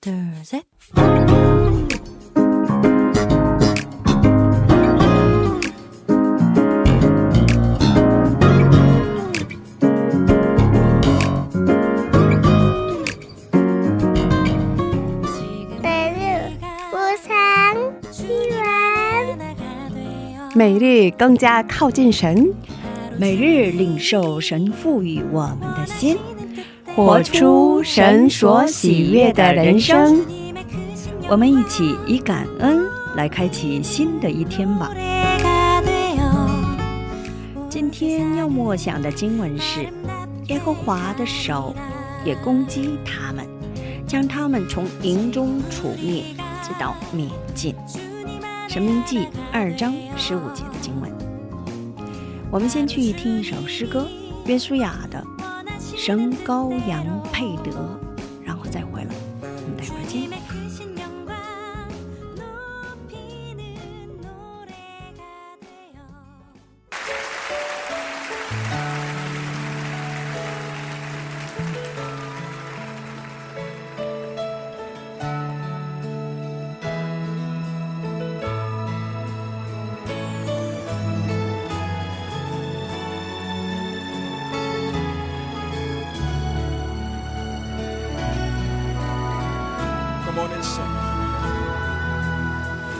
thursday 每日更加靠近神。每日领受神赋予我们的心。活出神所喜悦的人生。我们一起以感恩来开启新的一天吧。今天要默想的经文是：耶和华的手也攻击他们，将他们从营中除灭，直到灭尽。神明记二章十五节的经文。我们先去听一首诗歌，约书亚的《生羔羊配德》，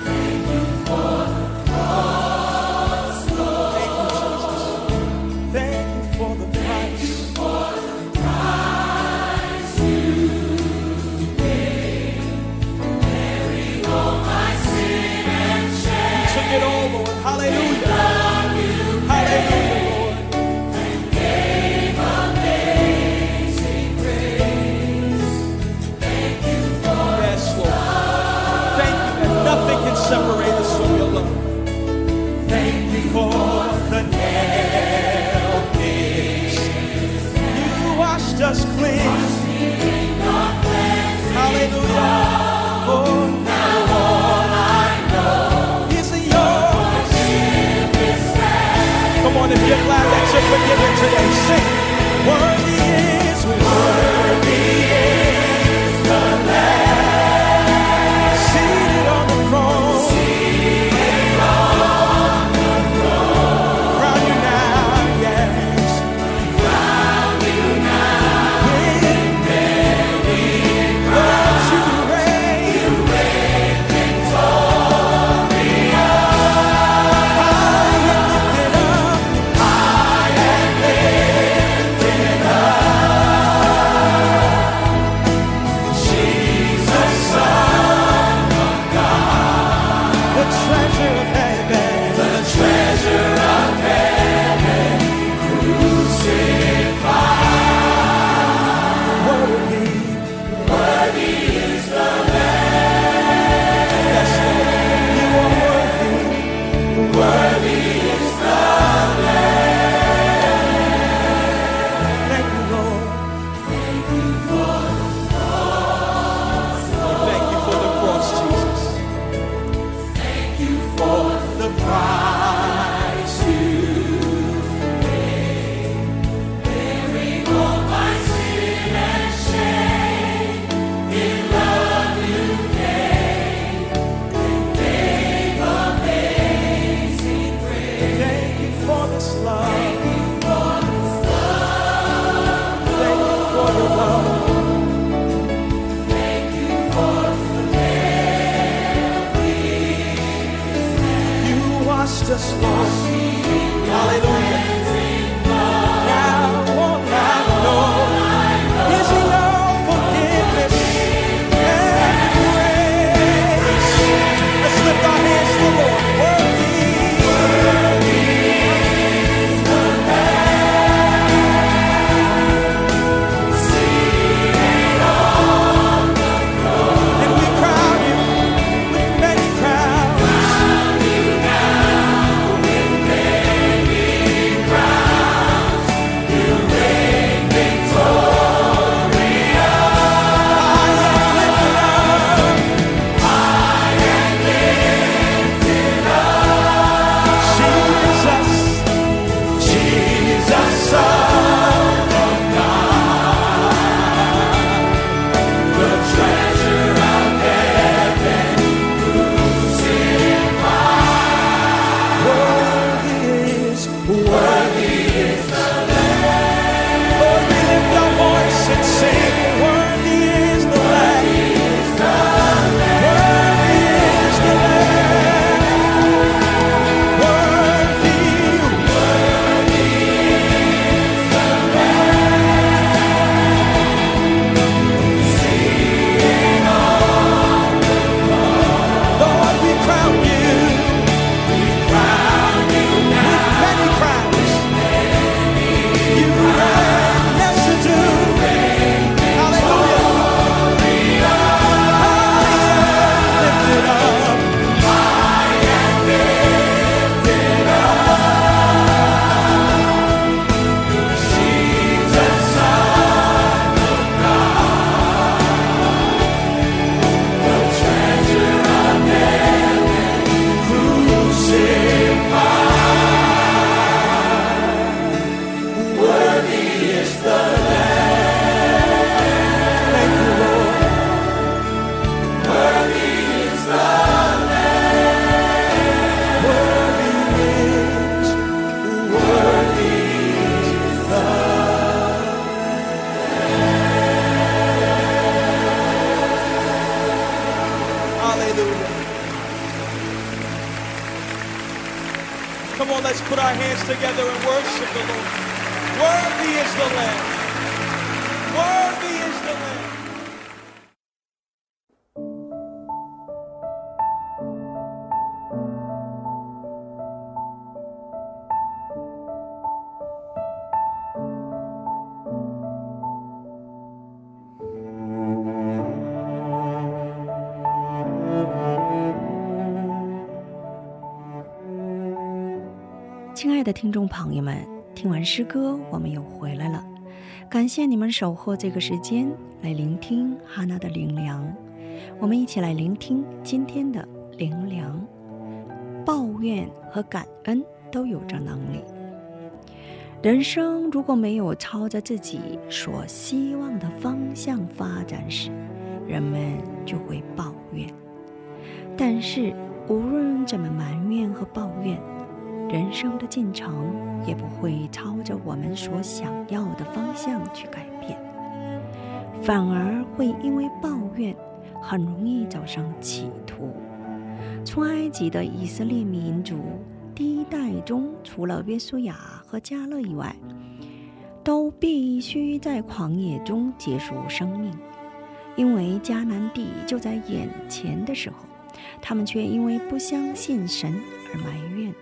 Thank you for the cross, Lord. Thank you, for the Thank. You for the price you paid. And. Took it all, Lord. Hallelujah. Let's put our hands together and worship the Lord. Worthy is the Lamb. Worthy 的听众朋友们，听完诗歌，我们又回来了。感谢你们守候这个时间来聆听哈娜的灵粮。我们一起来聆听今天的灵粮。抱怨和感恩都有着能力。人生如果没有朝着自己所希望的方向发展时，人们就会抱怨。但是无论怎么埋怨和抱怨，人生的进程也不会朝着我们所想要的方向去改变，反而会因为抱怨，很容易走上歧途。从埃及的以色列民族第一代中，除了约书亚和加勒以外，都必须在旷野中结束生命，因为迦南地就在眼前的时候，他们却因为不相信神而埋怨。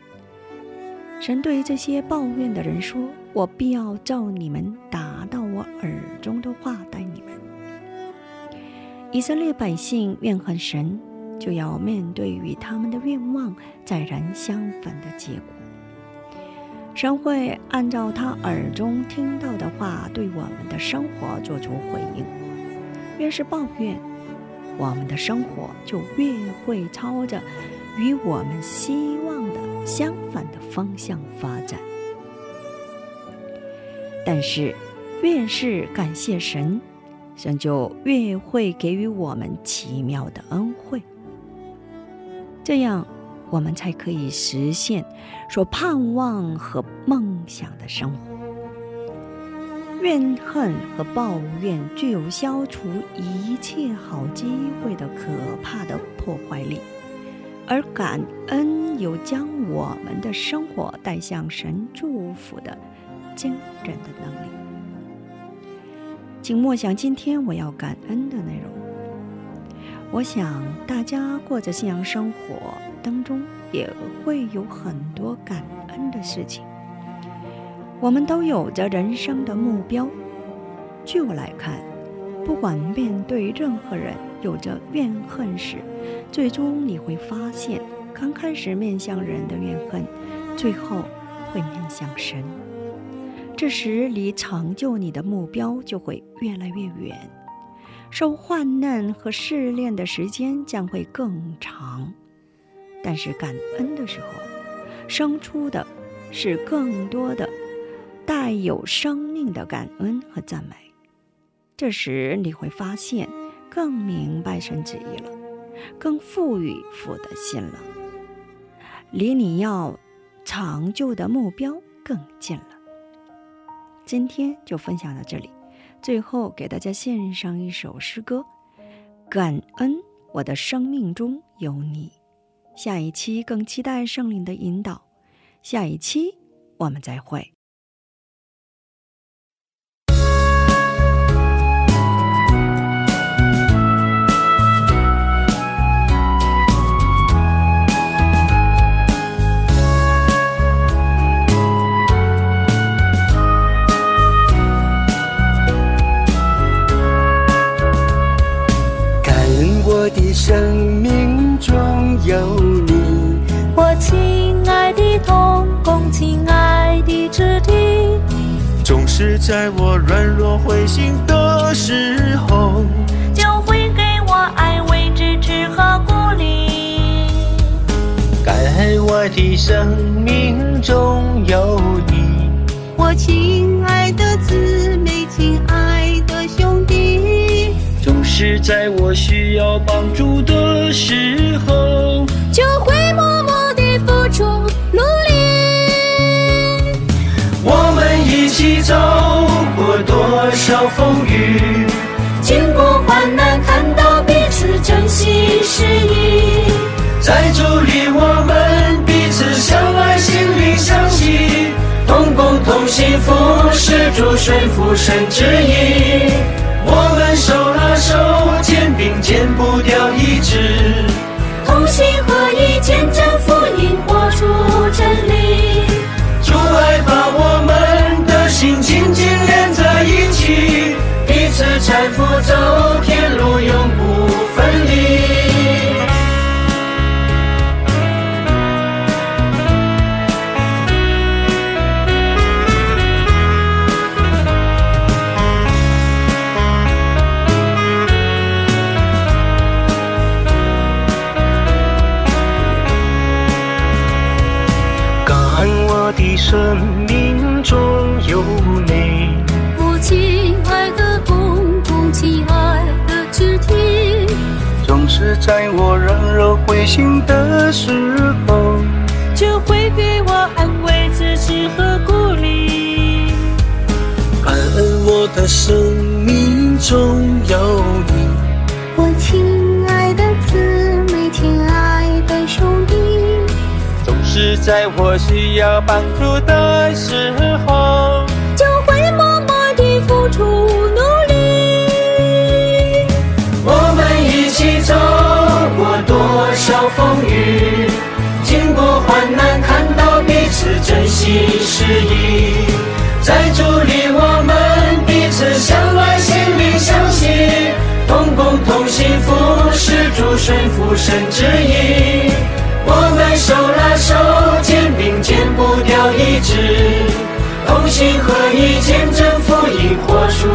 神对这些抱怨的人说：“我必要照你们打到我耳中的话待你们。”以色列百姓怨恨神，就要面对与他们的愿望再然相反的结果。神会按照他耳中听到的话，对我们的生活做出回应。越是抱怨，我们的生活就越会朝着与我们希望的。相反的方向发展，但是越是感谢神，神就越会给予我们奇妙的恩惠，这样我们才可以实现所盼望和梦想的生活。怨恨和抱怨具有消除一切好机会的可怕的破坏力。而感恩有将我们的生活带向神祝福的惊人的能力。请默想今天我要感恩的内容。我想大家过着信仰生活当中，也会有很多感恩的事情。我们都有着人生的目标。据我来看，不管面对任何人。有着怨恨时，最终你会发现，刚开始面向人的怨恨，最后会面向神。这时离成就你的目标就会越来越远，受患难和试炼的时间将会更长。但是感恩的时候，生出的是更多的带有生命的感恩和赞美。这时你会发现。更明白神旨意了，更富裕富的心了，离你要长久的目标更近了。今天就分享到这里，最后给大家献上一首诗歌：感恩我的生命中有你。下一期更期待圣灵的引导，下一期我们再会。是在我软弱灰心的时候，就会给我安慰、支持和鼓励。感恩我的生命中有你，我亲爱的姊妹，亲爱的兄弟。总是在我需要帮助的时候，就会默默地付出一起走过多少风雨，经过患难，看到彼此真心实意。在这里，我们彼此相爱，心灵相惜，同工同幸福，是主顺服神旨意。搀扶走。在我软弱灰心的时候，就会给我安慰、支持和鼓励。感恩我的生命中有你。我亲爱的姊妹，亲爱的兄弟，总是在我需要帮助的时候，心实意。在主里，我们彼此相爱，心灵相惜，同工同心，服侍主，顺服神旨意。我们手拉手，肩并肩，不掉一致，同心合意，见证福音，活出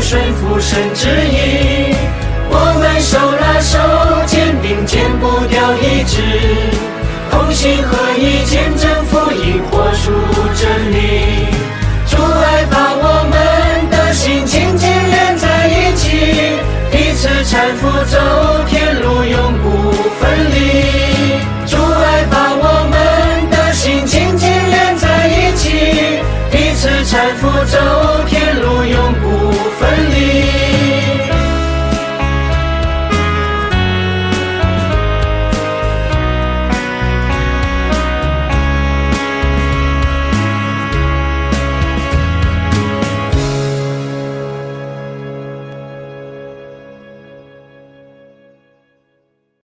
顺服神旨意。我们手拉手，肩并肩，步调一致，同心合